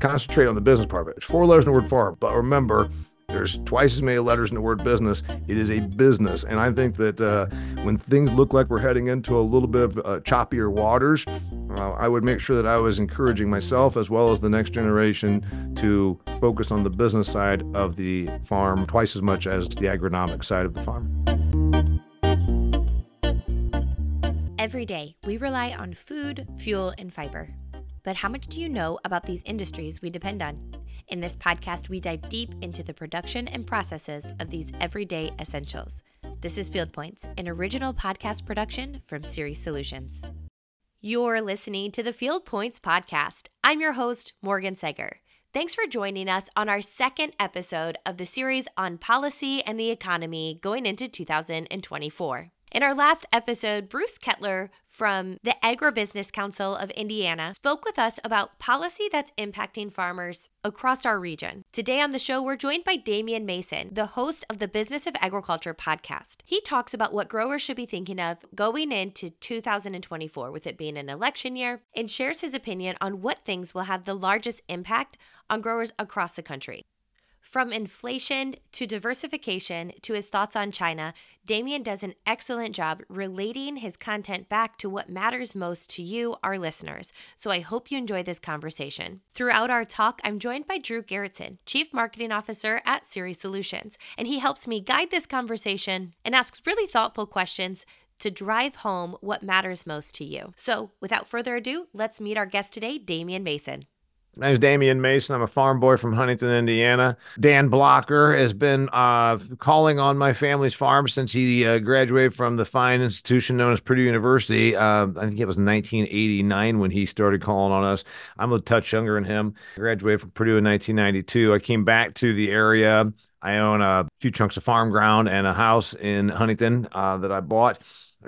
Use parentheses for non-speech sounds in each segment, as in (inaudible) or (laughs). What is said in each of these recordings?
concentrate on the business part of it. It's four letters in the word farm, but remember, there's twice as many letters in the word business. It is a business. And I think that uh, when things look like we're heading into a little bit of uh, choppier waters, uh, I would make sure that I was encouraging myself as well as the next generation to focus on the business side of the farm twice as much as the agronomic side of the farm. Every day, we rely on food, fuel, and fiber. But how much do you know about these industries we depend on? In this podcast, we dive deep into the production and processes of these everyday essentials. This is Field Points, an original podcast production from Ceres Solutions. You're listening to the Field Points podcast. I'm your host, Morgan Seger. Thanks for joining us on our second episode of the series on policy and the economy going into 2024. In our last episode, Bruce Kettler from the Agribusiness Council of Indiana spoke with us about policy that's impacting farmers across our region. Today on the show, we're joined by Damian Mason, the host of the Business of Agriculture podcast. He talks about what growers should be thinking of going into 2024, with it being an election year, and shares his opinion on what things will have the largest impact on growers across the country. From inflation to diversification to his thoughts on China, Damian does an excellent job relating his content back to what matters most to you, our listeners. So I hope you enjoy this conversation. Throughout our talk, I'm joined by Drew Gerritsen, Chief Marketing Officer at Ceres Solutions, and he helps me guide this conversation and asks really thoughtful questions to drive home what matters most to you. So without further ado, let's meet our guest today, Damian Mason. My name's Damian Mason. I'm a farm boy from Huntington, Indiana. Dan Blocker has been uh, calling on my family's farm since he uh, graduated from the fine institution known as Purdue University. Uh, I think it was 1989 when he started calling on us. I'm a touch younger than him. I graduated from Purdue in 1992. I came back to the area. I own a few chunks of farm ground and a house in Huntington uh, that I bought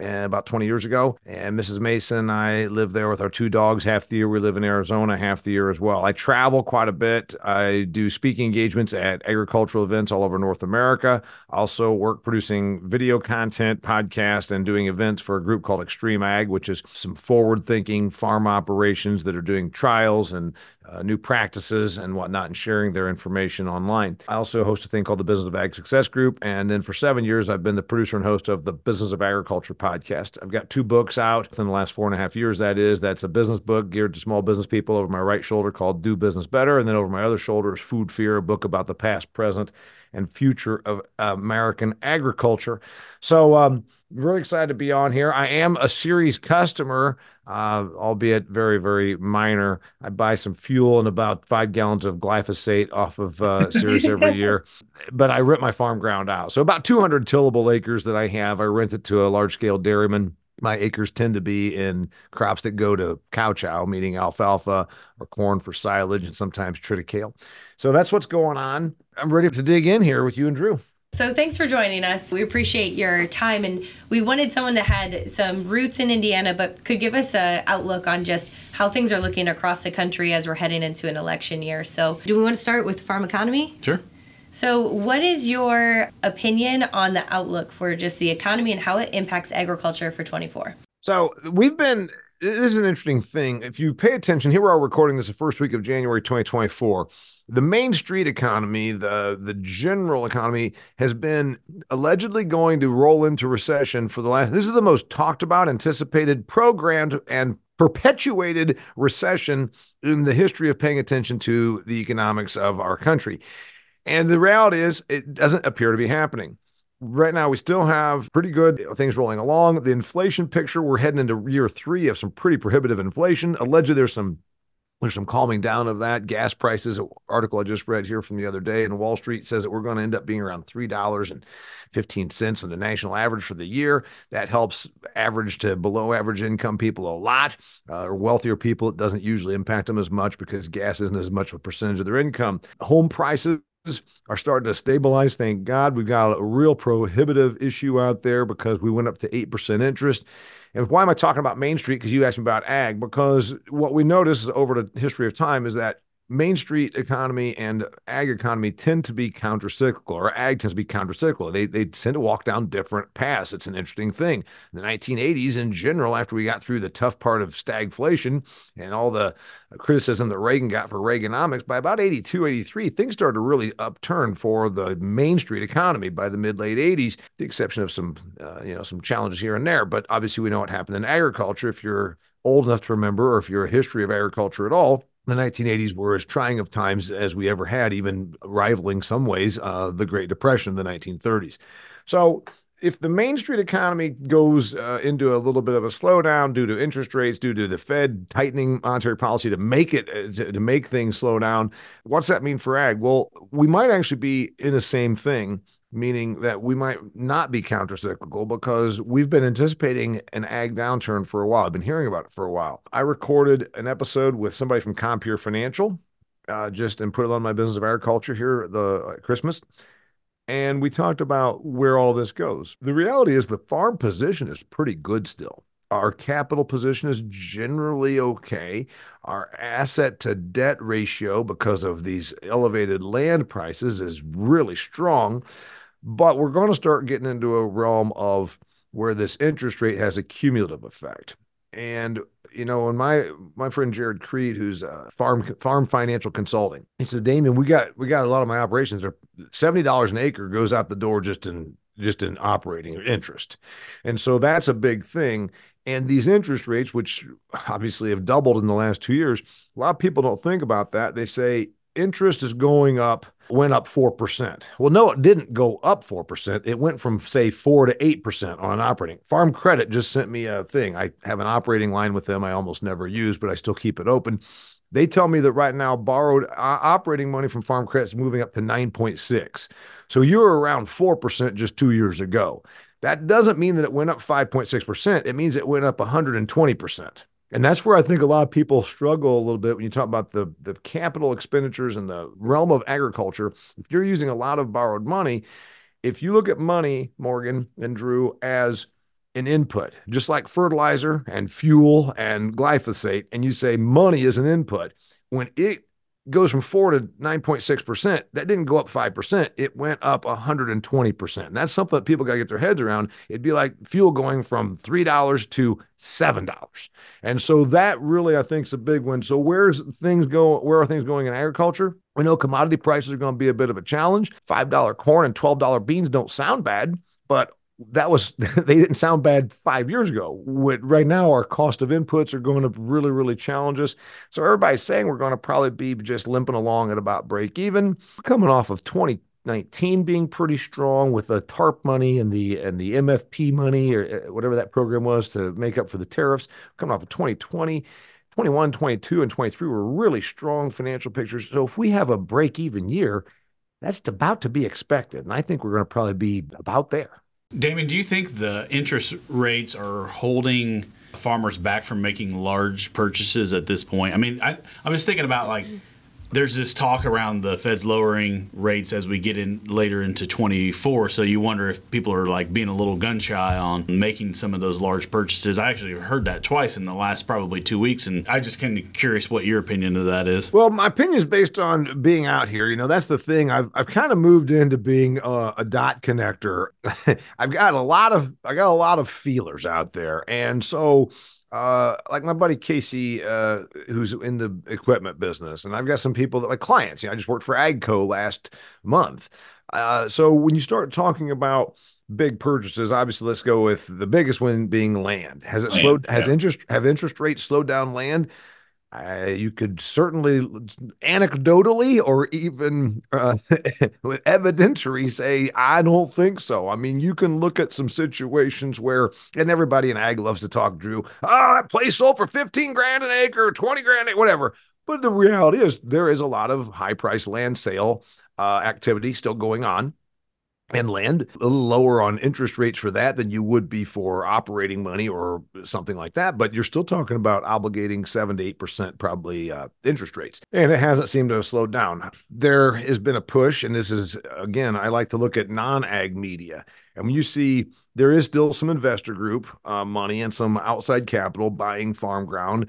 Eh, about 20 years ago. And Mrs. Mason and I live there with our two dogs half the year. We live in Arizona half the year as well. I travel quite a bit. I do speaking engagements at agricultural events all over North America. Also work producing video content, podcast, and doing events for a group called Extreme Ag, which is some forward thinking farm operations that are doing trials and uh, new practices and whatnot and sharing their information online. I also host a thing called the Business of Ag Success Group. And then for seven years, I've been the producer and host of the Business of Agriculture podcast. I've got two books out in the last four and a half years. That is, that's a business book geared to small business people over my right shoulder called Do Business Better. And then over my other shoulder is Food Fear, a book about the past, present, and future of American agriculture. So, um, really excited to be on here. I am a Ceres customer uh, albeit very, very minor. I buy some fuel and about five gallons of glyphosate off of uh, Ceres (laughs) every year, but I rent my farm ground out. So about 200 tillable acres that I have, I rent it to a large scale dairyman. My acres tend to be in crops that go to cow chow, meaning alfalfa or corn for silage and sometimes triticale. So that's what's going on. I'm ready to dig in here with you and Drew. So thanks for joining us. We appreciate your time, and we wanted someone that had some roots in Indiana, but could give us a outlook on just how things are looking across the country as we're heading into an election year. So, do we want to start with farm economy? Sure. So, what is your opinion on the outlook for just the economy and how it impacts agriculture for 24? So, we've been this is an interesting thing. If you pay attention, here we are recording this the first week of January 2024. The Main Street economy, the the general economy, has been allegedly going to roll into recession for the last. This is the most talked about, anticipated, programmed, and perpetuated recession in the history of paying attention to the economics of our country. And the reality is, it doesn't appear to be happening right now we still have pretty good things rolling along. The inflation picture, we're heading into year three of some pretty prohibitive inflation. Allegedly, there's some there's some calming down of that. Gas prices, article I just read here from the other day in Wall Street says that we're going to end up being around three dollars and fifteen cents on the national average for the year. That helps average to below average income people a lot. Uh, or wealthier people, it doesn't usually impact them as much because gas isn't as much of a percentage of their income. Home prices are starting to stabilize. Thank God. We've got a real prohibitive issue out there because we went up to 8% interest. And why am I talking about Main Street? Because you asked me about ag. Because what we notice over the history of time is that Main Street economy and ag economy tend to be countercyclical, or ag tends to be countercyclical. They, they tend to walk down different paths. It's an interesting thing. In the 1980s, in general, after we got through the tough part of stagflation and all the criticism that Reagan got for Reaganomics, by about 82, 83, things started to really upturn for the Main Street economy by the mid late 80s, the exception of some, uh, you know, some challenges here and there. But obviously, we know what happened in agriculture. If you're old enough to remember, or if you're a history of agriculture at all, the 1980s were as trying of times as we ever had, even rivaling some ways uh, the Great Depression the 1930s. So, if the Main Street economy goes uh, into a little bit of a slowdown due to interest rates, due to the Fed tightening monetary policy to make it uh, to, to make things slow down, what's that mean for ag? Well, we might actually be in the same thing meaning that we might not be countercyclical because we've been anticipating an ag downturn for a while. I've been hearing about it for a while. I recorded an episode with somebody from Compeer Financial, uh, just and put it on my business of agriculture here the uh, Christmas. And we talked about where all this goes. The reality is the farm position is pretty good still. Our capital position is generally okay. Our asset to debt ratio, because of these elevated land prices, is really strong. But we're going to start getting into a realm of where this interest rate has a cumulative effect. And you know, when my my friend Jared Creed, who's a farm farm financial consulting, he said, Damian, we got we got a lot of my operations are seventy dollars an acre goes out the door just in just in operating interest, and so that's a big thing. And these interest rates, which obviously have doubled in the last two years, a lot of people don't think about that. They say interest is going up, went up 4%. Well, no, it didn't go up 4%. It went from, say, 4 to 8% on an operating. Farm Credit just sent me a thing. I have an operating line with them I almost never use, but I still keep it open. They tell me that right now borrowed uh, operating money from Farm Credit is moving up to 9.6. So you're around 4% just two years ago. That doesn't mean that it went up 5.6%. It means it went up 120%. And that's where I think a lot of people struggle a little bit when you talk about the, the capital expenditures in the realm of agriculture. If you're using a lot of borrowed money, if you look at money, Morgan and Drew, as an input, just like fertilizer and fuel and glyphosate, and you say money is an input, when it goes from 4 to 9.6%, that didn't go up 5%. It went up 120%. And that's something that people got to get their heads around. It'd be like fuel going from $3 to $7. And so that really, I think, is a big one. So where's things go? Where are things going in agriculture? We know commodity prices are going to be a bit of a challenge. $5 corn and $12 beans don't sound bad, but that was (laughs) they didn't sound bad five years ago. What right now our cost of inputs are going to really, really challenge us. So everybody's saying we're going to probably be just limping along at about break even, coming off of 2019 being pretty strong with the TARP money and the and the MFP money or uh, whatever that program was to make up for the tariffs, coming off of 2020. 21, 22, and 23 were really strong financial pictures. So if we have a break even year, that's about to be expected. And I think we're going to probably be about there. Damian, do you think the interest rates are holding farmers back from making large purchases at this point? I mean, I, I was thinking about like there's this talk around the Fed's lowering rates as we get in later into 24. So you wonder if people are like being a little gun shy on making some of those large purchases. I actually heard that twice in the last probably two weeks, and I just kind of curious what your opinion of that is. Well, my opinion is based on being out here. You know, that's the thing. I've I've kind of moved into being a, a dot connector. (laughs) I've got a lot of I got a lot of feelers out there, and so uh, like my buddy Casey, uh, who's in the equipment business, and I've got some people that like clients. You know, I just worked for Agco last month. Uh, so when you start talking about big purchases, obviously, let's go with the biggest one being land. Has it land, slowed? Has yeah. interest have interest rates slowed down land? Uh, you could certainly anecdotally or even uh, (laughs) with evidentiary say, I don't think so. I mean, you can look at some situations where, and everybody in ag loves to talk, Drew, ah, that place sold for 15 grand an acre, 20 grand, whatever. But the reality is, there is a lot of high price land sale uh, activity still going on and land a little lower on interest rates for that than you would be for operating money or something like that but you're still talking about obligating 7 to 8% probably uh, interest rates and it hasn't seemed to have slowed down there has been a push and this is again i like to look at non-ag media and when you see there is still some investor group uh, money and some outside capital buying farm ground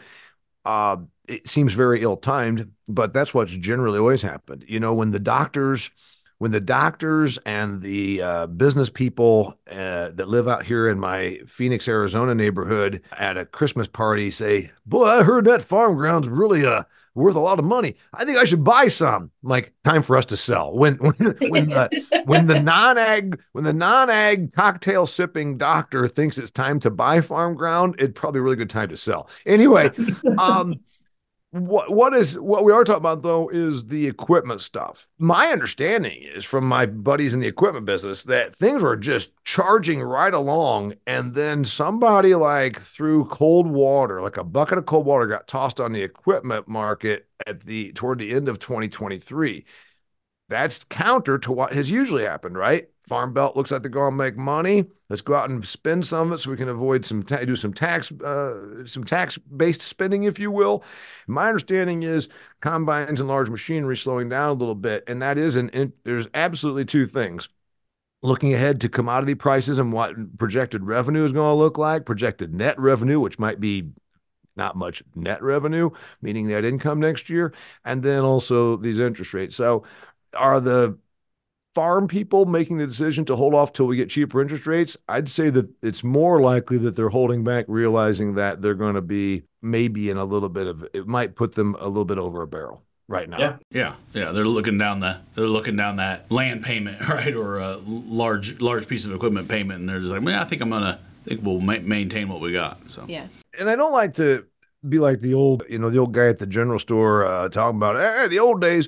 uh, it seems very ill timed, but that's what's generally always happened. You know, when the doctors, when the doctors and the uh, business people uh, that live out here in my Phoenix, Arizona neighborhood at a Christmas party say, "Boy, I heard that farm ground's really uh worth a lot of money. I think I should buy some." I'm like, time for us to sell. (laughs) When when when the when the non-ag when the non-ag cocktail sipping doctor thinks it's time to buy farm ground, it's probably a really good time to sell. Anyway, um what what is what we are talking about though is the equipment stuff. My understanding is from my buddies in the equipment business that things were just charging right along, and then somebody like threw cold water, like a bucket of cold water, got tossed on the equipment market at the toward the end of 2023. That's counter to what has usually happened, right? Farm Belt looks like they're going to make money. Let's go out and spend some of it so we can avoid some ta- do some tax uh, some tax based spending, if you will. My understanding is combines and large machinery slowing down a little bit, and that is an in, there's absolutely two things. Looking ahead to commodity prices and what projected revenue is going to look like, projected net revenue, which might be not much net revenue, meaning net income next year, and then also these interest rates. So, are the farm people making the decision to hold off till we get cheaper interest rates, I'd say that it's more likely that they're holding back, realizing that they're going to be maybe in a little bit of it might put them a little bit over a barrel right now. Yeah, yeah, yeah. They're looking down the they're looking down that land payment, (laughs) right, or a large large piece of equipment payment, and they're just like, man, I think I'm gonna I think we'll ma- maintain what we got. So yeah. And I don't like to be like the old, you know, the old guy at the general store uh, talking about, hey, the old days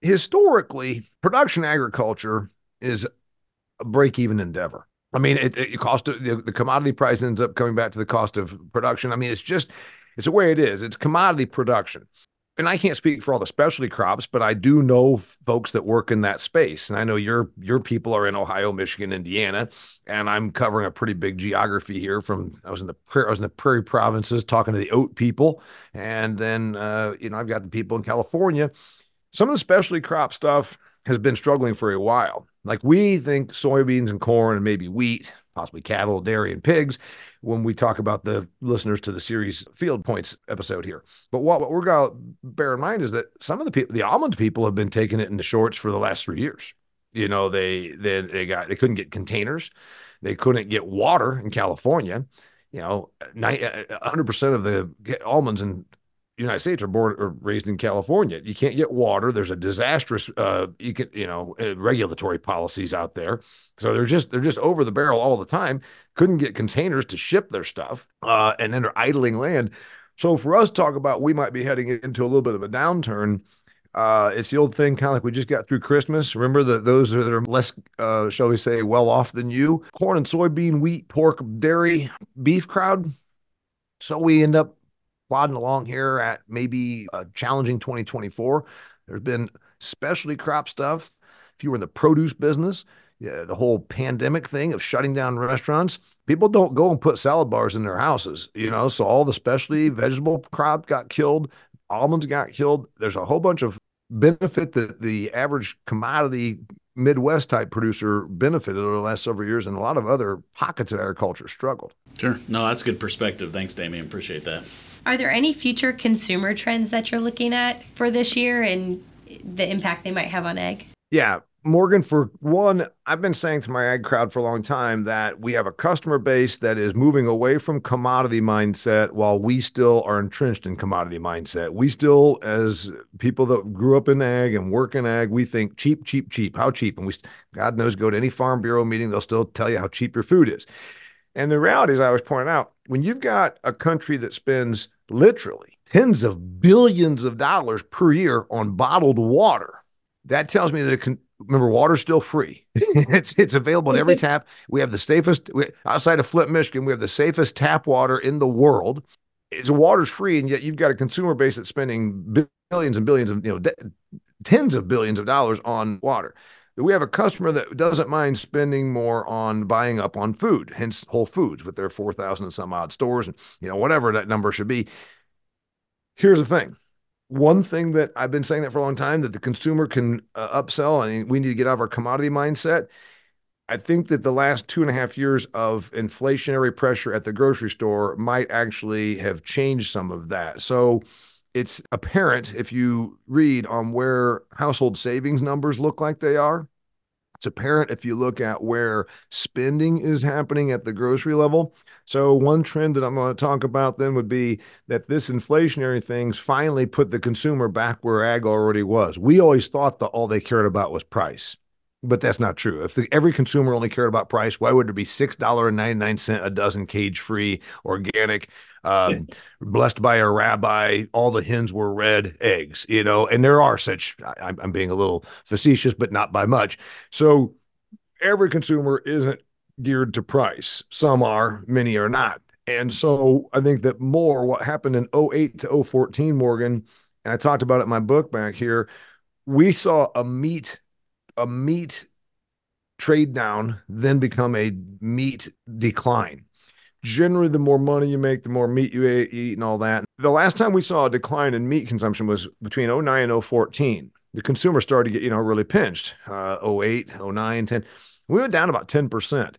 historically, production agriculture is a break even endeavor. I mean, it, it cost the, the commodity price ends up coming back to the cost of production. I mean, it's just it's the way it is. It's commodity production. And I can't speak for all the specialty crops, but I do know folks that work in that space. And I know your your people are in Ohio, Michigan, Indiana, and I'm covering a pretty big geography here. From I was in the I was in the prairie provinces talking to the oat people, and then uh, you know I've got the people in California some of the specialty crop stuff has been struggling for a while. Like we think soybeans and corn and maybe wheat, possibly cattle, dairy, and pigs when we talk about the listeners to the Ceres Field Points episode here. But what, what we're going to bear in mind is that some of the people, the almond people have been taking it into shorts for the last three years. You know, they, they, they got, they couldn't get containers. They couldn't get water in California. You know, 100% of the almonds and United States are born or raised in California. You can't get water. There's a disastrous, uh, you can, you know, uh, regulatory policies out there. So they're just they're just over the barrel all the time. Couldn't get containers to ship their stuff, uh, and then they're idling land. So for us talk about, we might be heading into a little bit of a downturn. Uh, it's the old thing, kind of like we just got through Christmas. Remember that those that are less, uh, shall we say, well off than you. Corn and soybean, wheat, pork, dairy, beef crowd. So we end up plodding along here at maybe a challenging 2024. There's been specialty crop stuff. If you were in the produce business, yeah, the whole pandemic thing of shutting down restaurants, people don't go and put salad bars in their houses, you know. So all the specialty vegetable crop got killed, almonds got killed. There's a whole bunch of benefit that the average commodity Midwest type producer benefited over the last several years, and a lot of other pockets of agriculture struggled. Sure. No, that's good perspective. Thanks, Damian. Appreciate that. Are there any future consumer trends that you're looking at for this year and the impact they might have on ag? Yeah. Morgan, for one, I've been saying to my ag crowd for a long time that we have a customer base that is moving away from commodity mindset while we still are entrenched in commodity mindset. We still, as people that grew up in ag and work in ag, we think cheap, cheap, cheap. How cheap? And we, God knows, go to any farm bureau meeting, they'll still tell you how cheap your food is. And the reality, as I was pointing out, when you've got a country that spends literally tens of billions of dollars per year on bottled water, that tells me that it can remember water's still free. (laughs) it's it's available in every (laughs) tap. We have the safest we, outside of Flint, Michigan. We have the safest tap water in the world. It's water's free, and yet you've got a consumer base that's spending billions and billions of you know de- tens of billions of dollars on water we have a customer that doesn't mind spending more on buying up on food, hence Whole Foods with their 4,000 and some odd stores and, you know, whatever that number should be. Here's the thing. One thing that I've been saying that for a long time that the consumer can uh, upsell and we need to get out of our commodity mindset. I think that the last two and a half years of inflationary pressure at the grocery store might actually have changed some of that. So it's apparent if you read on where household savings numbers look like they are. It's apparent if you look at where spending is happening at the grocery level. So, one trend that I'm going to talk about then would be that this inflationary things finally put the consumer back where ag already was. We always thought that all they cared about was price but that's not true. If the, every consumer only cared about price, why would there be six dollar and ninety nine cent a dozen cage free organic, um, blessed by a rabbi? All the hens were red eggs, you know. And there are such. I, I'm being a little facetious, but not by much. So every consumer isn't geared to price. Some are, many are not. And so I think that more what happened in 08 to 014, Morgan, and I talked about it in my book back here. We saw a meat a meat trade down, then become a meat decline. Generally, the more money you make, the more meat you eat and all that. The last time we saw a decline in meat consumption was between 09 and 014. The consumer started to get, you know, really pinched. Uh, 08, 09, 10. We went down about 10%.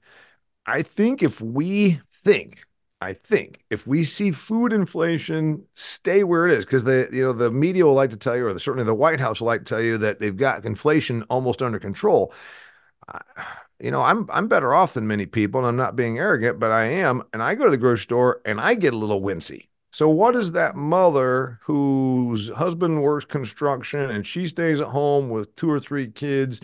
I think if we think I think if we see food inflation stay where it is, because the you know the media will like to tell you, or the, certainly the White House will like to tell you that they've got inflation almost under control. Uh, you know, I'm I'm better off than many people, and I'm not being arrogant, but I am. And I go to the grocery store and I get a little wincy. So what is that mother whose husband works construction and she stays at home with two or three kids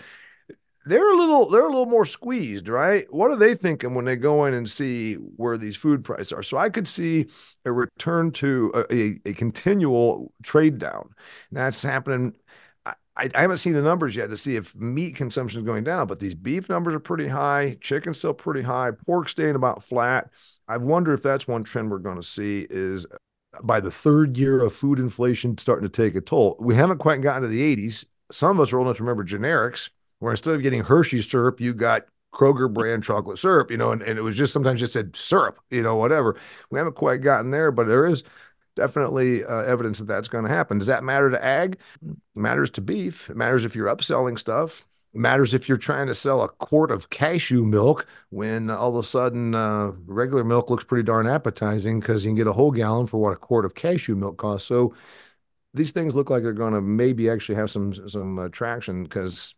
they're a little they're a little more squeezed, right? What are they thinking when they go in and see where these food prices are? So I could see a return to a, a, a continual trade down. That's happening. I, I haven't seen the numbers yet to see if meat consumption is going down, but these beef numbers are pretty high, chicken still pretty high, pork staying about flat. I wonder if that's one trend we're going to see is by the third year of food inflation starting to take a toll. We haven't quite gotten to the 80s. Some of us are old enough to remember generics where instead of getting Hershey syrup, you got Kroger brand chocolate syrup, you know, and, and it was just sometimes just said syrup, you know, whatever. We haven't quite gotten there, but there is definitely uh, evidence that that's going to happen. Does that matter to ag? It matters to beef. It matters if you're upselling stuff. It matters if you're trying to sell a quart of cashew milk when all of a sudden uh, regular milk looks pretty darn appetizing because you can get a whole gallon for what a quart of cashew milk costs. So these things look like they're going to maybe actually have some some uh, traction because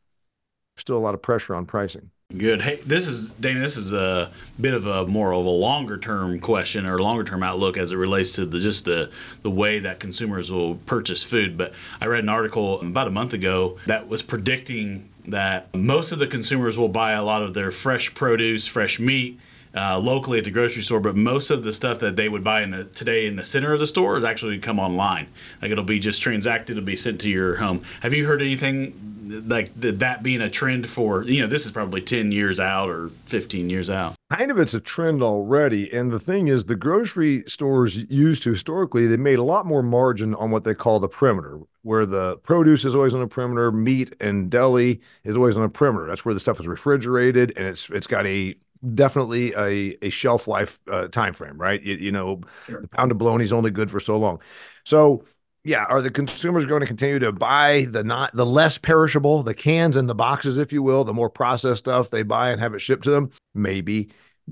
still a lot of pressure on pricing. Good. Hey, this is Dana. This is a bit of a more of a longer term question or longer term outlook as it relates to the just the the way that consumers will purchase food. But I read an article about a month ago that was predicting that most of the consumers will buy a lot of their fresh produce, fresh meat uh, locally at the grocery store, but most of the stuff that they would buy in the today in the center of the store is actually come online. Like it'll be just transacted, it'll be sent to your home. Have you heard anything like that being a trend for you know this is probably 10 years out or 15 years out kind of it's a trend already and the thing is the grocery stores used to historically they made a lot more margin on what they call the perimeter where the produce is always on the perimeter meat and deli is always on the perimeter that's where the stuff is refrigerated and it's it's got a definitely a, a shelf life uh, time frame, right? You, you know, sure. the pound of bologna is only good for so long. So, yeah, are the consumers going to continue to buy the not the less perishable, the cans and the boxes, if you will, the more processed stuff they buy and have it shipped to them? Maybe.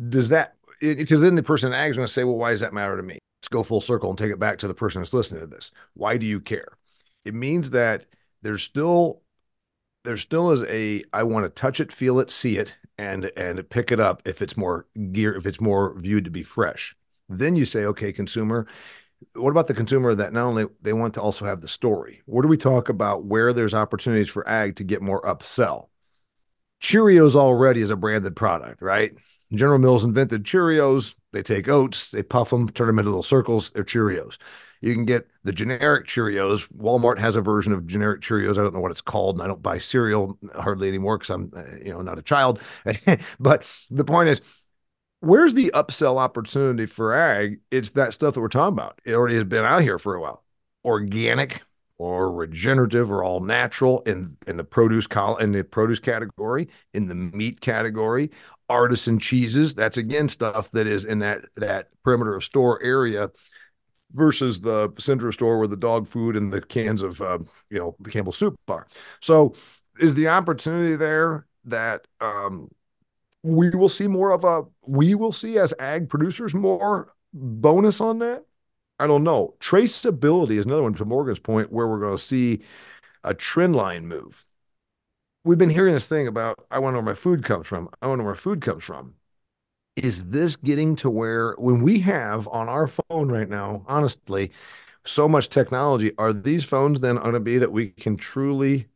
Does that because then the person in ag is going to say, well, why does that matter to me? Let's go full circle and take it back to the person that's listening to this. Why do you care? It means that there's still there still is a I want to touch it, feel it, see it, and and pick it up if it's more gear if it's more viewed to be fresh. Then you say, okay, consumer, what about the consumer that not only they want to also have the story? What do we talk about where there's opportunities for ag to get more upsell? Cheerios already is a branded product, right? General Mills invented Cheerios. They take oats, they puff them, turn them into little circles. They're Cheerios. You can get the generic Cheerios. Walmart has a version of generic Cheerios. I don't know what it's called, and I don't buy cereal hardly anymore because I'm, uh, you know, not a child. (laughs) but the point is, where's the upsell opportunity for ag? It's that stuff that we're talking about. It already has been out here for a while. Organic or regenerative or all natural in in the produce col- in the produce category, in the meat category, artisan cheeses. That's again stuff that is in that that perimeter of store area versus the center of store where the dog food and the cans of uh, you know Campbell soup are. So is the opportunity there that um, we will see more of a we will see as ag producers more bonus on that. I don't know. Traceability is another one to Morgan's point where we're going to see a trend line move. We've been hearing this thing about I want to know where my food comes from. I want to know where food comes from. Is this getting to where when we have on our phone right now, honestly, so much technology, are these phones then going to be that we can truly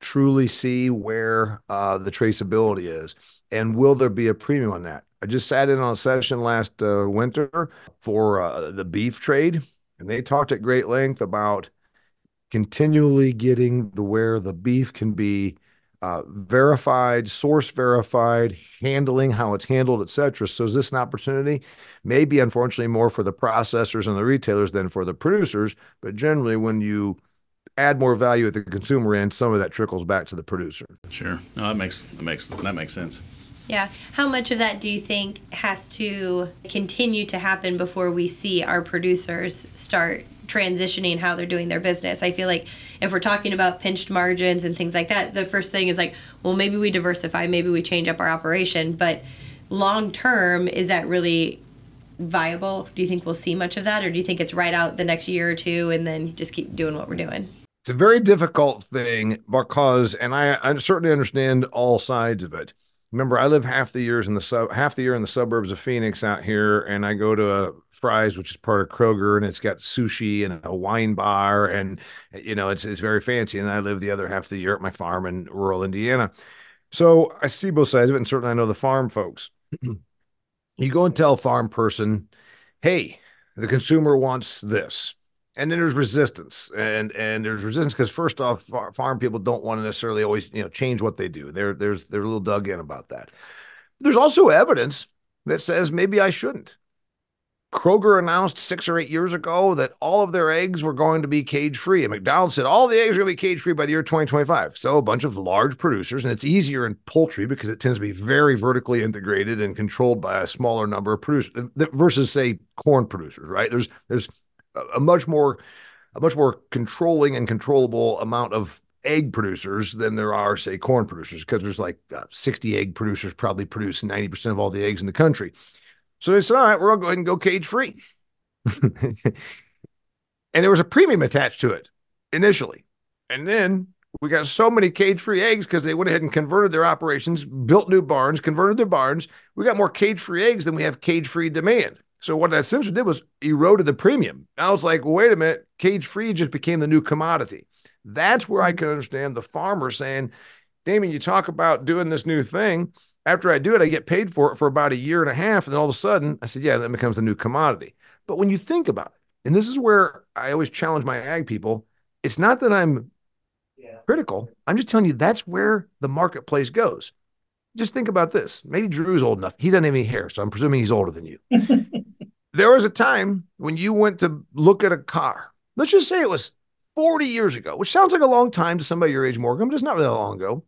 truly see where uh, the traceability is? And will there be a premium on that? I just sat in on a session last uh, winter for uh, the beef trade, and they talked at great length about continually getting the where the beef can be uh, verified, source verified, handling how it's handled, et cetera. So is this an opportunity? Maybe, unfortunately, more for the processors and the retailers than for the producers. But generally, when you add more value at the consumer end, some of that trickles back to the producer. Sure, no, that makes that makes that makes sense. Yeah. How much of that do you think has to continue to happen before we see our producers start transitioning how they're doing their business? I feel like if we're talking about pinched margins and things like that, the first thing is like, well, maybe we diversify, maybe we change up our operation, but long term, is that really viable? Do you think we'll see much of that, or do you think it's right out the next year or two and then just keep doing what we're doing? It's a very difficult thing because, and I, I certainly understand all sides of it remember I live half the years in the sub half the year in the suburbs of Phoenix out here, and I go to a Fry's, which is part of Kroger, and it's got sushi and a wine bar, and you know it's it's very fancy. And I live the other half of the year at my farm in rural Indiana, so I see both sides of it, and certainly I know the farm folks. (clears throat) you go and tell a farm person, "Hey, the consumer wants this." And then there's resistance and and there's resistance because first off farm people don't want to necessarily always you know change what they do. They're there's they're a little dug in about that. There's also evidence that says maybe i shouldn't. Kroger announced six or eight years ago that all of their eggs were going to be cage free and mcdonald's said all the eggs are going to be cage free by the year 2025 so a bunch of large producers and it's easier in poultry because it tends to be very vertically integrated and controlled by a smaller number of producers versus say corn producers right? There's there's a much more a much more controlling and controllable amount of egg producers than there are say corn producers because there's like uh, 60 egg producers probably produce 90% of all the eggs in the country. So they said all right we're going to go ahead and go cage free (laughs) and there was a premium attached to it initially. And then we got so many cage free eggs because they went ahead and converted their operations built new barns converted their barns. We got more cage free eggs than we have cage free demand so what that essentially did was eroded the premium. I was like, wait a minute, cage free just became the new commodity. That's where I mm-hmm. can understand the farmer saying, Damian, you talk about doing this new thing. After I do it, I get paid for it for about a year and a half. And then all of a sudden, I said, yeah, that becomes the new commodity. But when you think about it, and this is where I always challenge my ag people, it's not that I'm yeah. critical. I'm just telling you that's where the marketplace goes. Just think about this. Maybe Drew's old enough. He doesn't have any hair, so I'm presuming he's older than you. (laughs) there was a time when you went to look at a car. Let's just say it was 40 years ago, which sounds like a long time to somebody your age, Morgan, but it's not really that long ago.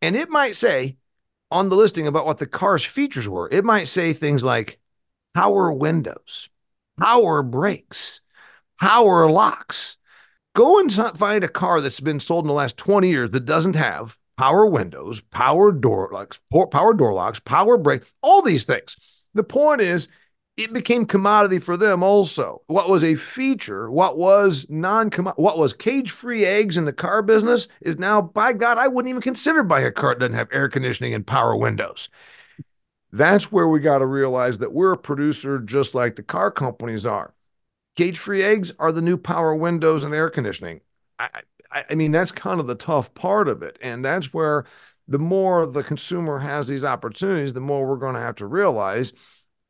And it might say on the listing about what the car's features were, it might say things like power windows, power brakes, power locks. Go and find a car that's been sold in the last 20 years that doesn't have power windows, power door locks, power door locks, power brake, all these things. The point is, it became commodity for them also. What was a feature, what was non what was cage free eggs in the car business is now, by God, I wouldn't even consider buying a car that doesn't have air conditioning and power windows. That's where we got to realize that we're a producer just like the car companies are. Cage free eggs are the new power windows and air conditioning. I, I, mean, that's kind of the tough part of it. And that's where the more the consumer has these opportunities, the more we're going to have to realize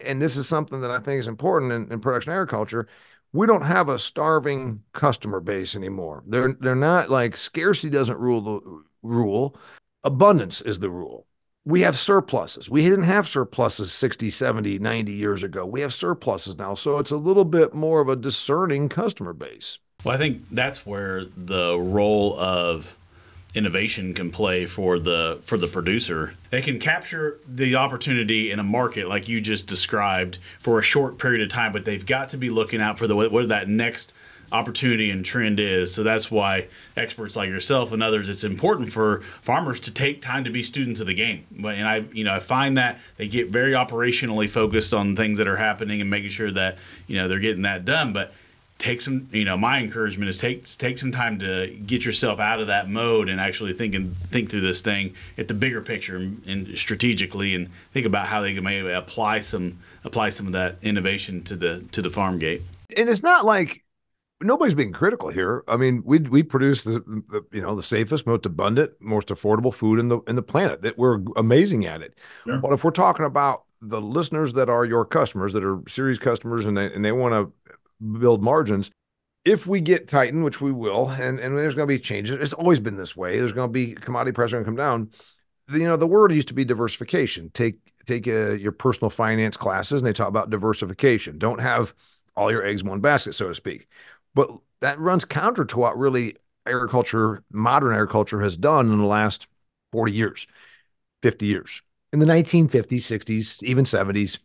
and this is something that I think is important in, in production agriculture. We don't have a starving customer base anymore. They're they're not like scarcity doesn't rule the rule. Abundance is the rule. We have surpluses. We didn't have surpluses 60, 70, 90 years ago. We have surpluses now. So it's a little bit more of a discerning customer base. Well, I think that's where the role of innovation can play for the for the producer. They can capture the opportunity in a market like you just described for a short period of time, but they've got to be looking out for the what that next opportunity and trend is. So that's why experts like yourself and others, it's important for farmers to take time to be students of the game. And I, you know, I find that they get very operationally focused on things that are happening and making sure that you know they're getting that done, but take some you know my encouragement is take take some time to get yourself out of that mode and actually think and think through this thing at the bigger picture and, strategically and think about how they can maybe apply some apply some of that innovation to the to the farm gate. And it's not like nobody's being critical here. I mean we we produce the, the you know the safest most abundant most affordable food in the in the planet that we're amazing at it. Sure. but if we're talking about the listeners that are your customers that are Ceres customers and they, and they want to build margins. If we get tightened, which we will, and, and there's going to be changes, it's always been this way. There's going to be commodity prices going to come down. The, you know, the word used to be diversification. Take take uh, your personal finance classes, and they talk about diversification. Don't have all your eggs in one basket, so to speak. But that runs counter to what really agriculture, modern agriculture, has done in the last 40 years, 50 years. In the 1950s, 60s, even 70s,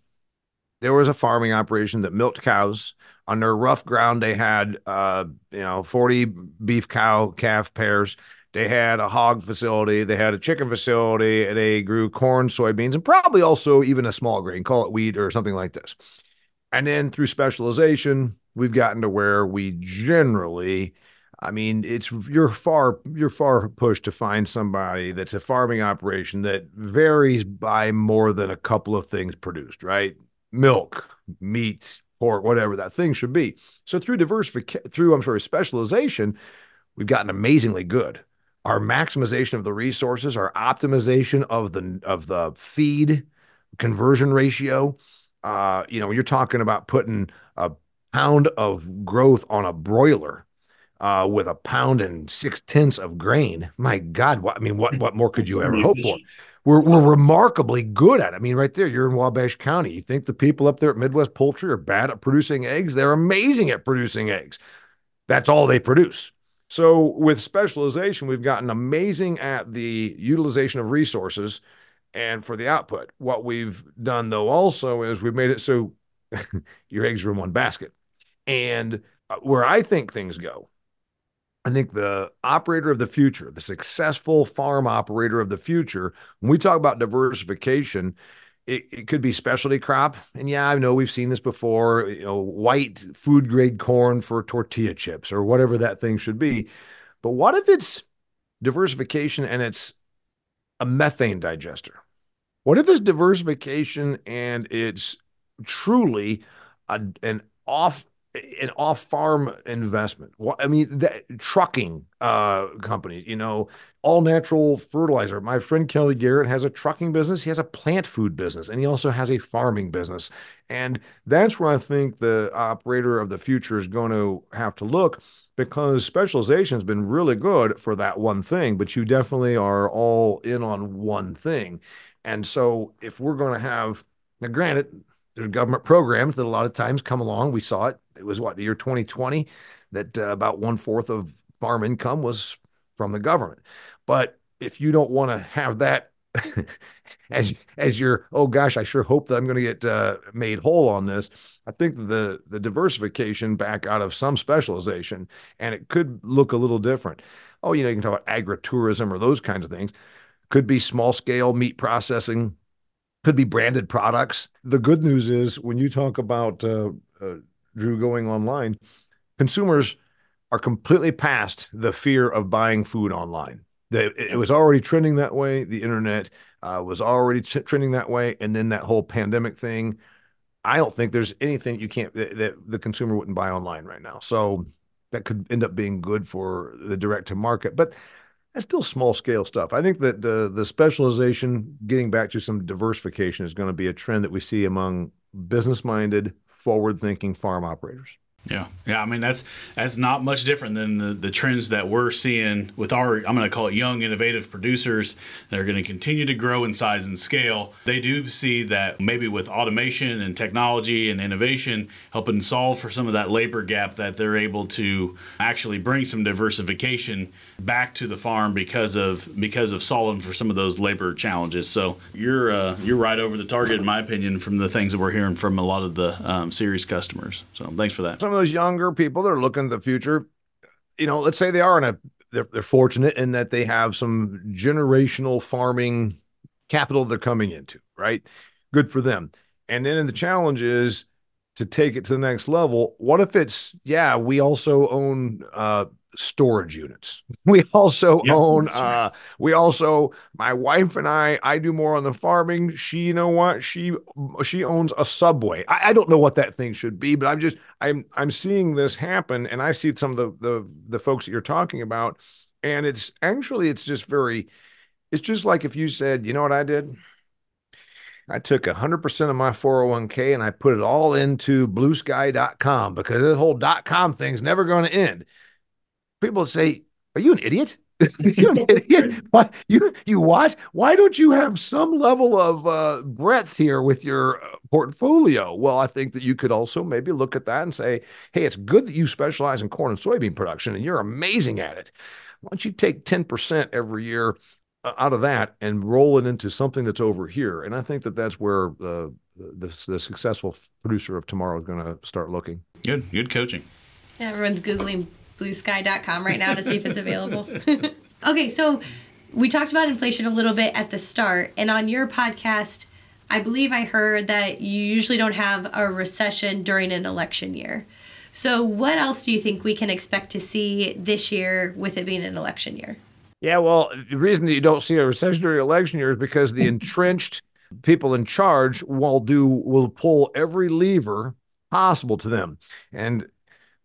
there was a farming operation that milked cows on their rough ground, they had uh, you know 40 beef cow calf pairs. They had a hog facility, they had a chicken facility, and they grew corn, soybeans, and probably also even a small grain, call it wheat or something like this. And then through specialization, we've gotten to where we generally I mean, it's you're far you're far pushed to find somebody that's a farming operation that varies by more than a couple of things produced, right? Milk, meat, pork, whatever that thing should be. So through diversification, through I'm sorry, specialization, we've gotten amazingly good. Our maximization of the resources, our optimization of the of the feed conversion ratio. Uh, you know, when you're talking about putting a pound of growth on a broiler uh, with a pound and six tenths of grain, my God, what I mean, what what more could you ever hope for? We're we're remarkably good at it. I mean, right there, you're in Wabash County. You think the people up there at Midwest Poultry are bad at producing eggs? They're amazing at producing eggs. That's all they produce. So with specialization, we've gotten amazing at the utilization of resources and for the output. What we've done though also is we've made it so (laughs) your eggs are in one basket. And uh, where I think things go I think the operator of the future, the successful farm operator of the future, when we talk about diversification, it, it, could be specialty crop. And yeah, I know we've seen this before, you know, white food grade corn for tortilla chips or whatever that thing should be. But what if it's diversification and it's a methane digester? What if it's diversification and it's truly a, an off an off-farm investment. I mean, that, trucking uh, companies, you know, all natural fertilizer. My friend Kelly Garrett has a trucking business. He has a plant food business, and he also has a farming business. And that's where I think the operator of the future is going to have to look because specialization has been really good for that one thing, but you definitely are all in on one thing. And so if we're going to have, now granted, government programs that a lot of times come along. We saw it. It was what the year 2020 that uh, about one fourth of farm income was from the government. But if you don't want to have that (laughs) as as your oh gosh, I sure hope that I'm going to get uh, made whole on this. I think the the diversification back out of some specialization, and it could look a little different. Oh, you know, you can talk about agritourism or those kinds of things. Could be small scale meat processing could be branded products. The good news is when you talk about uh, uh, Drew going online, consumers are completely past the fear of buying food online. it was already trending that way. The internet uh, was already t- trending that way, and then that whole pandemic thing. I don't think there's anything you can't that, that the consumer wouldn't buy online right now. So that could end up being good for the direct to market, but that's still small scale stuff. I think that the the specialization, getting back to some diversification, is going to be a trend that we see among business minded, forward thinking farm operators. Yeah, yeah. I mean, that's that's not much different than the, the trends that we're seeing with our I'm going to call it young innovative producers that are going to continue to grow in size and scale. They do see that maybe with automation and technology and innovation helping solve for some of that labor gap that they're able to actually bring some diversification back to the farm because of because of solving for some of those labor challenges. So you're uh, you're right over the target in my opinion from the things that we're hearing from a lot of the um, Ceres customers. So thanks for that some of those younger people that are looking at the future, you know, let's say they are in a they're, they're fortunate in that they have some generational farming capital they're coming into, right? Good for them. And then the challenge is to take it to the next level. What if it's, yeah, we also own uh, storage units. (laughs) We also yep, own uh we also my wife and I I do more on the farming. She you know what? She she owns a subway. I, I don't know what that thing should be, but I'm just I'm I'm seeing this happen and I see some of the the the folks that you're talking about and it's actually it's just very it's just like if you said, "You know what I did?" I took 100% of my 401k and I put it all into bluesky.com because this whole .com thing's never going to end people say, "Are you an idiot?" (laughs) (laughs) you an idiot? What you you what? Why don't you have some level of uh, breadth here with your uh, portfolio? Well, I think that you could also maybe look at that and say, "Hey, it's good that you specialize in corn and soybean production, and you're amazing at it. Why don't you take ten percent every year uh, out of that and roll it into something that's over here?" And I think that that's where the the, the successful producer of tomorrow is going to start looking. Good, good coaching. yeah, Everyone's googling bluesky.com right now to see if it's available. (laughs) okay, so we talked about inflation a little bit at the start, and on your podcast, I believe I heard that you usually don't have a recession during an election year. So, what else do you think we can expect to see this year with it being an election year? Yeah, well, the reason that you don't see a recession during election year is because the entrenched people in charge will do will pull every lever possible to them. And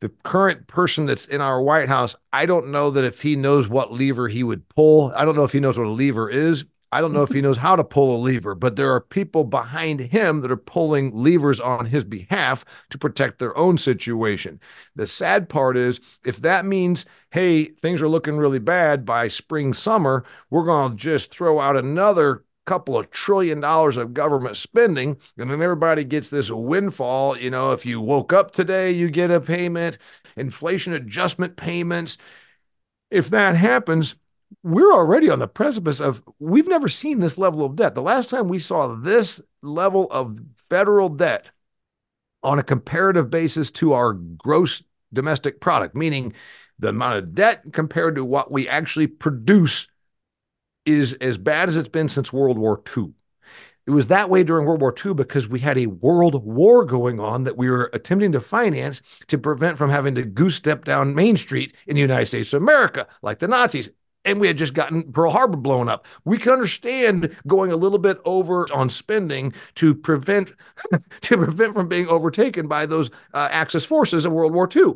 the current person that's in our White House, I don't know that if he knows what lever he would pull. I don't know if he knows what a lever is. I don't know if he (laughs) knows how to pull a lever, but there are people behind him that are pulling levers on his behalf to protect their own situation. The sad part is if that means, hey, things are looking really bad by spring, summer, we're going to just throw out another couple of trillion dollars of government spending and then everybody gets this windfall you know if you woke up today you get a payment inflation adjustment payments. If that happens we're already on the precipice of we've never seen this level of debt. The last time we saw this level of federal debt on a comparative basis to our gross domestic product meaning the amount of debt compared to what we actually produce is as bad as it's been since World War II. It was that way during World War II because we had a world war going on that we were attempting to finance to prevent from having to goose step down Main Street in the United States of America, like the Nazis. And we had just gotten Pearl Harbor blown up. We can understand going a little bit over on spending to prevent (laughs) to prevent from being overtaken by those uh, Axis forces in World War II.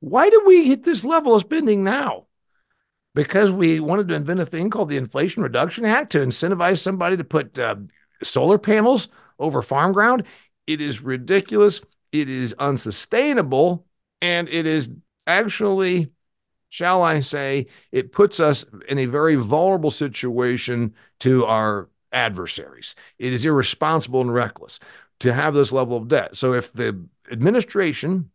Why did we hit this level of spending now? Because we wanted to invent a thing called the Inflation Reduction Act to incentivize somebody to put uh, solar panels over farm ground. It is ridiculous. It is unsustainable. And it is actually, shall I say, it puts us in a very vulnerable situation to our adversaries. It is irresponsible and reckless to have this level of debt. So if the administration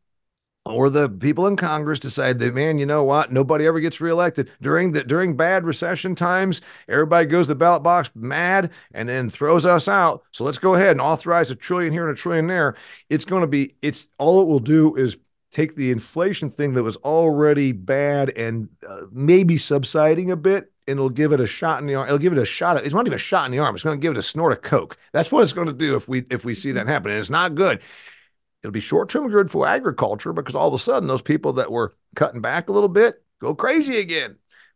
or the people in Congress decide that, man, you know what? Nobody ever gets reelected during the during bad recession times. Everybody goes to the ballot box mad and then throws us out. So let's go ahead and authorize a trillion here and a trillion there. It's going to be. It's all it will do is take the inflation thing that was already bad and uh, maybe subsiding a bit and it'll give it a shot in the arm. It'll give it a shot. It's not even a shot in the arm. It's going to give it a snort of coke. That's what it's going to do if we if we see that happen. And it's not good. It'll be short term good for agriculture because all of a sudden those people that were cutting back a little bit go crazy again.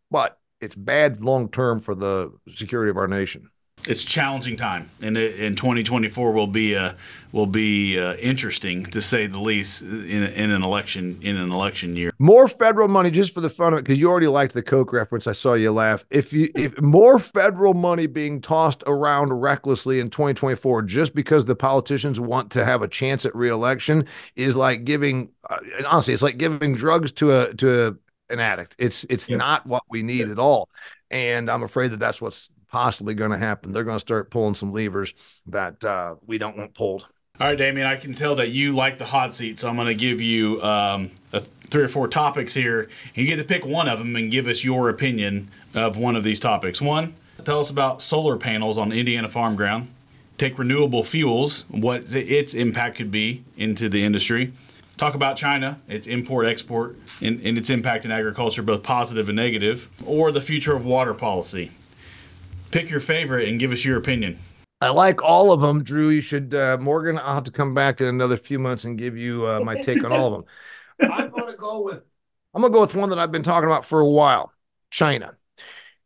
But it's bad long term for the security of our nation it's challenging time, and in 2024 will be uh, will be uh, interesting to say the least in, in an election in an election year. More federal money, just for the fun of it, because you already liked the Coke reference. I saw you laugh. If you if more federal money being tossed around recklessly in 2024, just because the politicians want to have a chance at reelection, is like giving uh, honestly, it's like giving drugs to a to a, an addict. It's it's yeah. not what we need yeah. at all, and I'm afraid that that's what's possibly going to happen. They're going to start pulling some levers that uh, we don't want pulled. All right, Damian, I can tell that you like the hot seat, so I'm going to give you um, three or four topics here. You get to pick one of them and give us your opinion of one of these topics. One, tell us about solar panels on Indiana farm ground. Take renewable fuels, what its impact could be into the industry. talk about China, its import export, and, and its impact in agriculture, both positive and negative, or the future of water policy. Pick your favorite and give us your opinion. I like all of them, Drew. You should, uh, Morgan. I'll have to come back in another few months and give you uh, my take on all of them. (laughs) I'm going to go with. I'm going to go with one that I've been talking about for a while, China.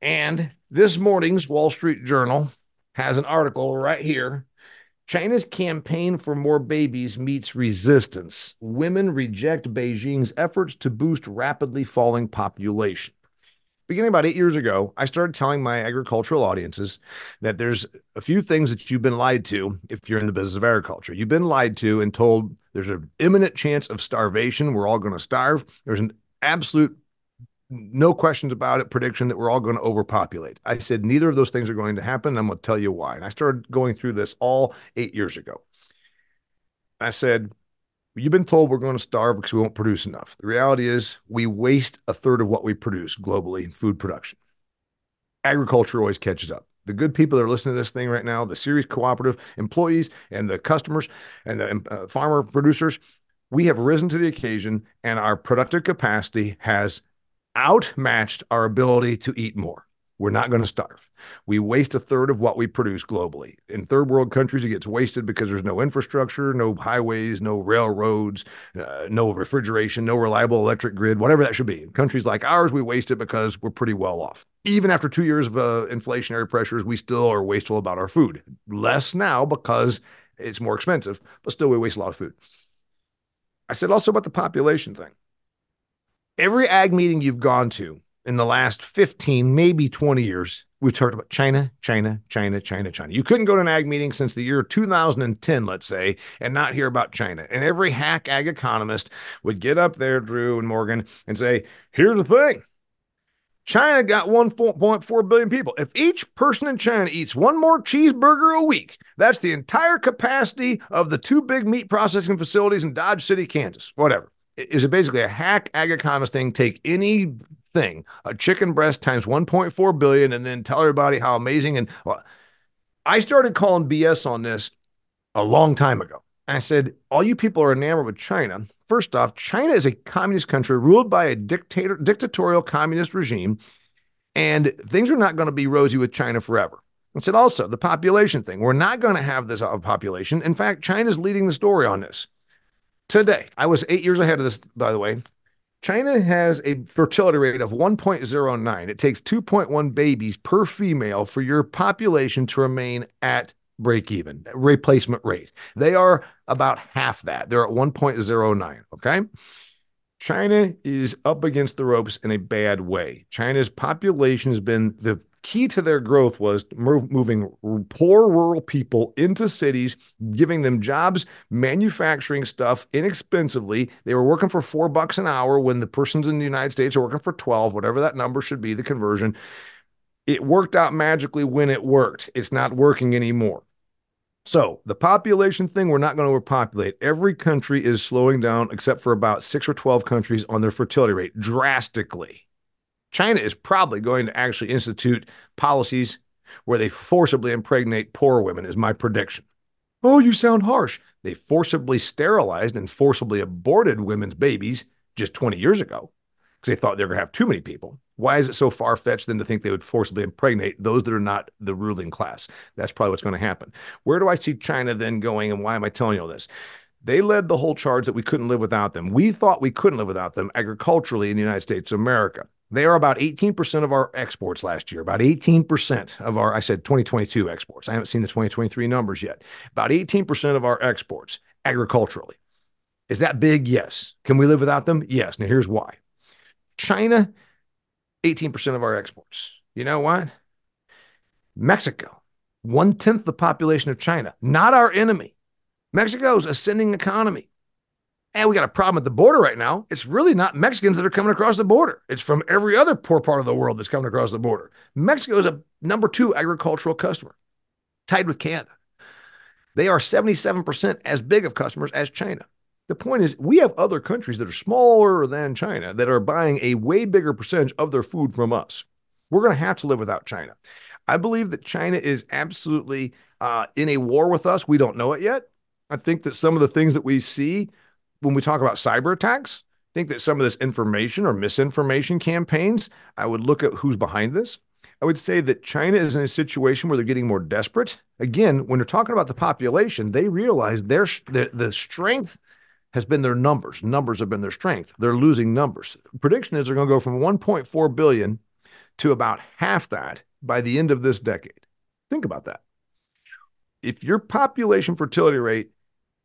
And this morning's Wall Street Journal has an article right here. China's campaign for more babies meets resistance. Women reject Beijing's efforts to boost rapidly falling population beginning about eight years ago, I started telling my agricultural audiences that there's a few things that you've been lied to if you're in the business of agriculture. You've been lied to and told there's an imminent chance of starvation. We're all going to starve. There's an absolute, no questions about it, prediction that we're all going to overpopulate. I said neither of those things are going to happen. I'm going to tell you why. And I started going through this all eight years ago. I said, You've been told we're going to starve because we won't produce enough. The reality is, we waste a third of what we produce globally in food production. Agriculture always catches up. The good people that are listening to this thing right now, the Ceres cooperative employees and the customers and the uh, farmer producers, we have risen to the occasion and our productive capacity has outmatched our ability to eat more. We're not going to starve. We waste a third of what we produce globally. In third world countries, it gets wasted because there's no infrastructure, no highways, no railroads, uh, no refrigeration, no reliable electric grid, whatever that should be. In countries like ours, we waste it because we're pretty well off. Even after two years of uh, inflationary pressures, we still are wasteful about our food. Less now because it's more expensive, but still we waste a lot of food. I said also about the population thing. Every ag meeting you've gone to, in the last 15, maybe 20 years, we've talked about China, China, China, China, China. You couldn't go to an ag meeting since the year 2010, let's say, and not hear about China. And every hack ag economist would get up there, Drew and Morgan, and say, here's the thing. China got 1.4 billion people. If each person in China eats one more cheeseburger a week, that's the entire capacity of the two big meat processing facilities in Dodge City, Kansas. Whatever. Is it basically a hack ag economist thing? Take any thing, a chicken breast times 1.4 billion, and then tell everybody how amazing. And well, I started calling BS on this a long time ago. I said, all you people are enamored with China. First off, China is a communist country ruled by a dictator, dictatorial communist regime, and things are not going to be rosy with China forever. I said also the population thing. We're not going to have this uh, population. In fact, China's leading the story on this. Today, I was eight years ahead of this, by the way. China has a fertility rate of 1.09. It takes 2.1 babies per female for your population to remain at break even, replacement rate. They are about half that. They're at 1.09. Okay. China is up against the ropes in a bad way. China's population has been the key to their growth was moving poor rural people into cities, giving them jobs, manufacturing stuff inexpensively. They were working for four bucks an hour when the persons in the United States are working for 12, whatever that number should be, the conversion. It worked out magically when it worked. It's not working anymore. So, the population thing, we're not going to overpopulate. Every country is slowing down, except for about six or 12 countries on their fertility rate drastically. China is probably going to actually institute policies where they forcibly impregnate poor women, is my prediction. Oh, you sound harsh. They forcibly sterilized and forcibly aborted women's babies just 20 years ago because they thought they were going to have too many people. Why is it so far fetched then to think they would forcibly impregnate those that are not the ruling class? That's probably what's going to happen. Where do I see China then going, and why am I telling you all this? They led the whole charge that we couldn't live without them. We thought we couldn't live without them agriculturally in the United States of America. They are about 18% of our exports last year, about 18% of our, I said 2022 exports. I haven't seen the 2023 numbers yet. About 18% of our exports agriculturally. Is that big? Yes. Can we live without them? Yes. Now, here's why China, 18% of our exports. You know what? Mexico, one tenth the population of China, not our enemy. Mexico's ascending economy and we got a problem at the border right now. It's really not Mexicans that are coming across the border. It's from every other poor part of the world that's coming across the border. Mexico is a number two agricultural customer, tied with Canada. They are 77% as big of customers as China. The point is, we have other countries that are smaller than China that are buying a way bigger percentage of their food from us. We're going to have to live without China. I believe that China is absolutely uh, in a war with us. We don't know it yet. I think that some of the things that we see when we talk about cyber attacks, think that some of this information or misinformation campaigns, I would look at who's behind this. I would say that China is in a situation where they're getting more desperate. Again, when they're talking about the population, they realize their the, the strength has been their numbers. Numbers have been their strength. They're losing numbers. Prediction is they're going to go from 1.4 billion to about half that by the end of this decade. Think about that. If your population fertility rate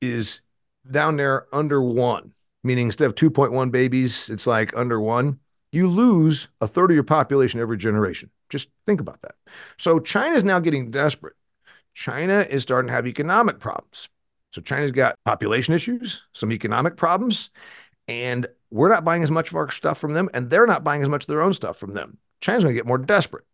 is down there under one, meaning instead of 2.1 babies, it's like under one, you lose a third of your population every generation. Just think about that. So China is now getting desperate. China is starting to have economic problems. So China's got population issues, some economic problems, and we're not buying as much of our stuff from them, and they're not buying as much of their own stuff from them. China's going to get more desperate.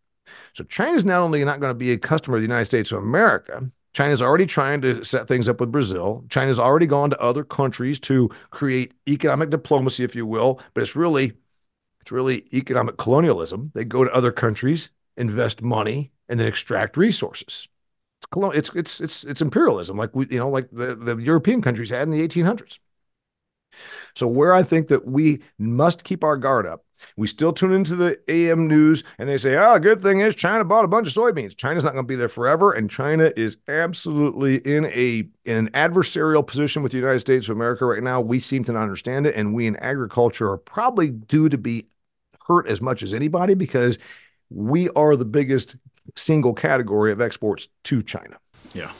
So China's not only not going to be a customer of the United States of America, China's already trying to set things up with Brazil. China's already gone to other countries to create economic diplomacy, if you will, but it's really it's really economic colonialism. They go to other countries, invest money, and then extract resources. It's it's it's it's, it's imperialism, like we you know like the, the European countries had in the 1800s. So where I think that we must keep our guard up, we still tune into the AM news and they say, oh, good thing is China bought a bunch of soybeans. China's not going to be there forever. And China is absolutely in a in an adversarial position with the United States of America right now. We seem to not understand it. And we in agriculture are probably due to be hurt as much as anybody because we are the biggest single category of exports to China. Yeah.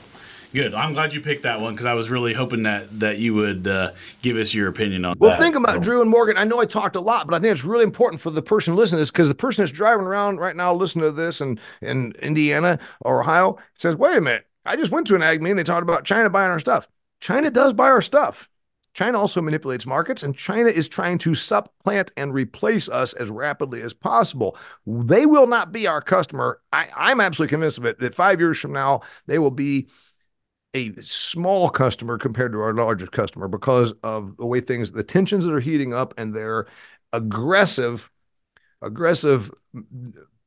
Good. I'm glad you picked that one because I was really hoping that that you would uh, give us your opinion on well, that. Think about so. Drew and Morgan. I know I talked a lot, but I think it's really important for the person listening to this because the person that's driving around right now listening to this and in Indiana or Ohio says, wait a minute, I just went to an ag meeting. They talked about China buying our stuff. China does buy our stuff. China also manipulates markets, and China is trying to supplant and replace us as rapidly as possible. They will not be our customer. I, I'm absolutely convinced of it that five years from now, they will be a small customer compared to our largest customer because of the way things, the tensions that are heating up and their aggressive, aggressive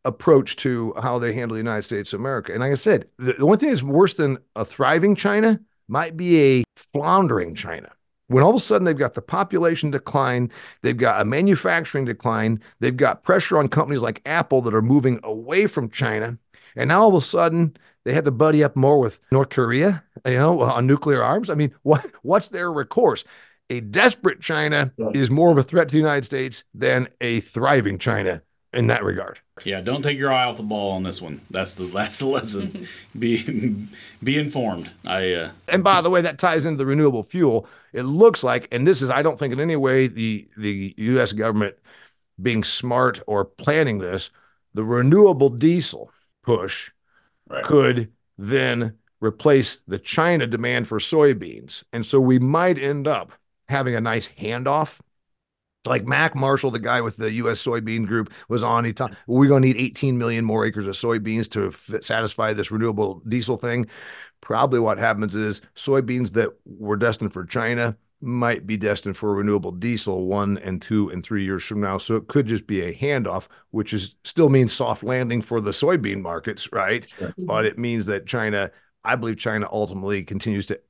approach to how they handle the United States of America. And like I said, the, the one thing that's worse than a thriving China might be a floundering China when all of a sudden they've got the population decline, they've got a manufacturing decline, they've got pressure on companies like Apple that are moving away from China, and now all of a sudden they have to buddy up more with North Korea, you know, on nuclear arms. I mean, (laughs) what what's their recourse? A desperate China yes. is more of a threat to the United States than a thriving China in that regard. Yeah, don't take your eye off the ball on this one. That's the (laughs) that's the lesson. (laughs) be be informed. I uh... and by the way, that ties into the renewable fuel. It looks like, and this is I don't think in any way the the U.S. government being smart or planning this. The renewable diesel push right. could then replace the China demand for soybeans, and so we might end up having a nice handoff like Mac Marshall, the guy with the U.S. Soybean Group, was on. He talked, we're going to need 18 million more acres of soybeans to satisfy this renewable diesel thing. Probably what happens is soybeans that were destined for China might be destined for renewable diesel one and two and three years from now. So it could just be a handoff, which is still means soft landing for the soybean markets, right? Sure. Mm-hmm. But it means that China, I believe China ultimately continues to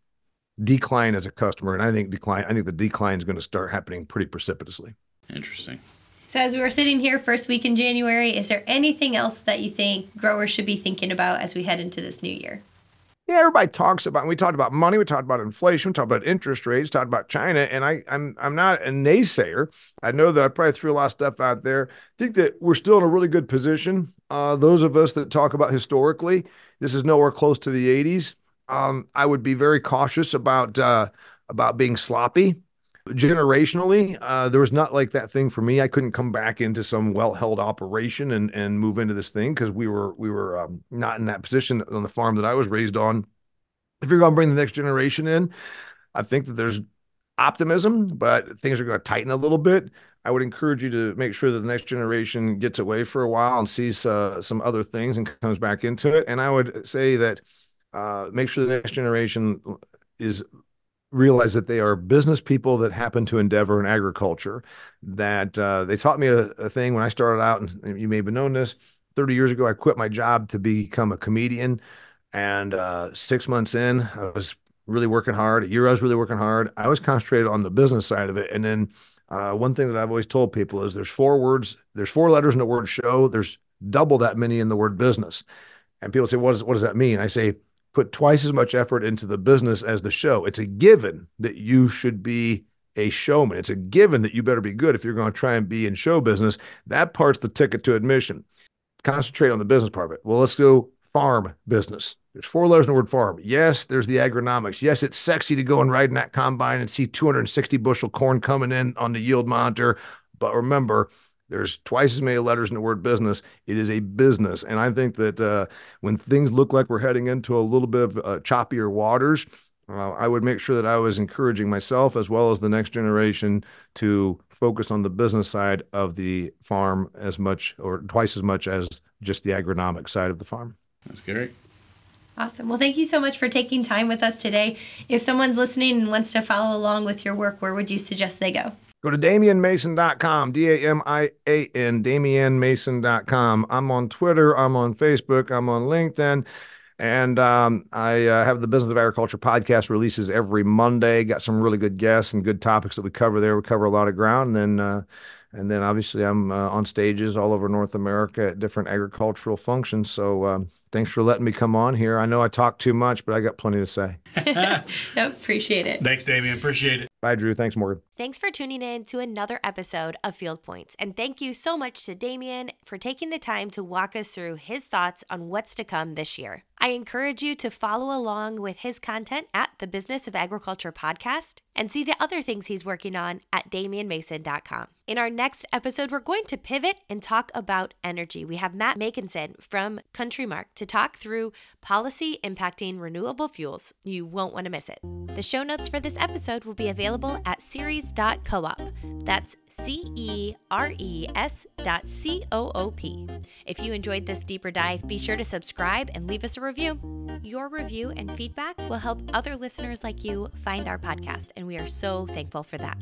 decline as a customer, and I think decline. I think the decline is going to start happening pretty precipitously. Interesting. So as we were sitting here first week in January, is there anything else that you think growers should be thinking about as we head into this new year? Yeah, everybody talks about. We talked about money. We talked about inflation. We talked about interest rates. Talked about China. And I, I'm I'm not a naysayer. I know that I probably threw a lot of stuff out there. I think that we're still in a really good position. Uh, those of us that talk about historically, this is nowhere close to the 80s um, I would be very cautious about uh, about being sloppy. Generationally, uh, there was not like that thing for me. I couldn't come back into some well-held operation and and move into this thing because we were we were um, not in that position on the farm that I was raised on. If you're going to bring the next generation in, I think that there's optimism, but things are going to tighten a little bit. I would encourage you to make sure that the next generation gets away for a while and sees uh, some other things and comes back into it. And I would say that uh, make sure the next generation is realize that they are business people that happen to endeavor in agriculture. That uh, they taught me a, a, thing when I started out, and you may have known this. Thirty years ago, I quit my job to become a comedian, and uh, six months in, I was really working hard. A year I was really working hard. I was concentrated on the business side of it. And then uh, one thing that I've always told people is there's four words, there's four letters in the word show. There's double that many in the word business. And people say, what, does, what does that mean? I say, put twice as much effort into the business as the show. It's a given that you should be a showman. It's a given that you better be good if you're going to try and be in show business. That part's the ticket to admission. Concentrate on the business part of it. Well, let's go farm business. There's four letters in the word farm. Yes, there's the agronomics. Yes, it's sexy to go and ride in that combine and see 260 bushel corn coming in on the yield monitor. But remember, there's twice as many letters in the word business. It is a business. And I think that uh, when things look like we're heading into a little bit of uh, choppier waters, uh, I would make sure that I was encouraging myself as well as the next generation to focus on the business side of the farm as much or twice as much as just the agronomic side of the farm. That's great. Awesome. Well, thank you so much for taking time with us today. If someone's listening and wants to follow along with your work, where would you suggest they go? Go to DamianMason.com, D A M I A N, DamianMason.com. I'm on Twitter, I'm on Facebook, I'm on LinkedIn. And um, I uh, have the Business of Agriculture podcast releases every Monday. Got some really good guests and good topics that we cover there. We cover a lot of ground. And then, uh, and then obviously I'm uh, on stages all over North America at different agricultural functions. So um, thanks for letting me come on here. I know I talk too much, but I got plenty to say. (laughs) (laughs) no, appreciate it. Thanks, Damian. Appreciate it. Bye, Drew. Thanks, Morgan. Thanks for tuning in to another episode of Field Points. And thank you so much to Damian for taking the time to walk us through his thoughts on what's to come this year. I encourage you to follow along with his content at the Business of Agriculture podcast and see the other things he's working on at DamianMason.com. In our next episode, we're going to pivot and talk about energy. We have Matt Makinson from Countrymark to talk through policy impacting renewable fuels. You won't want to miss it. The show notes for this episode will be available at ceres.coop. That's C E R E S dot C O O P. If you enjoyed this deeper dive, be sure to subscribe and leave us a review. Your review and feedback will help other listeners like you find our podcast, and we are so thankful for that.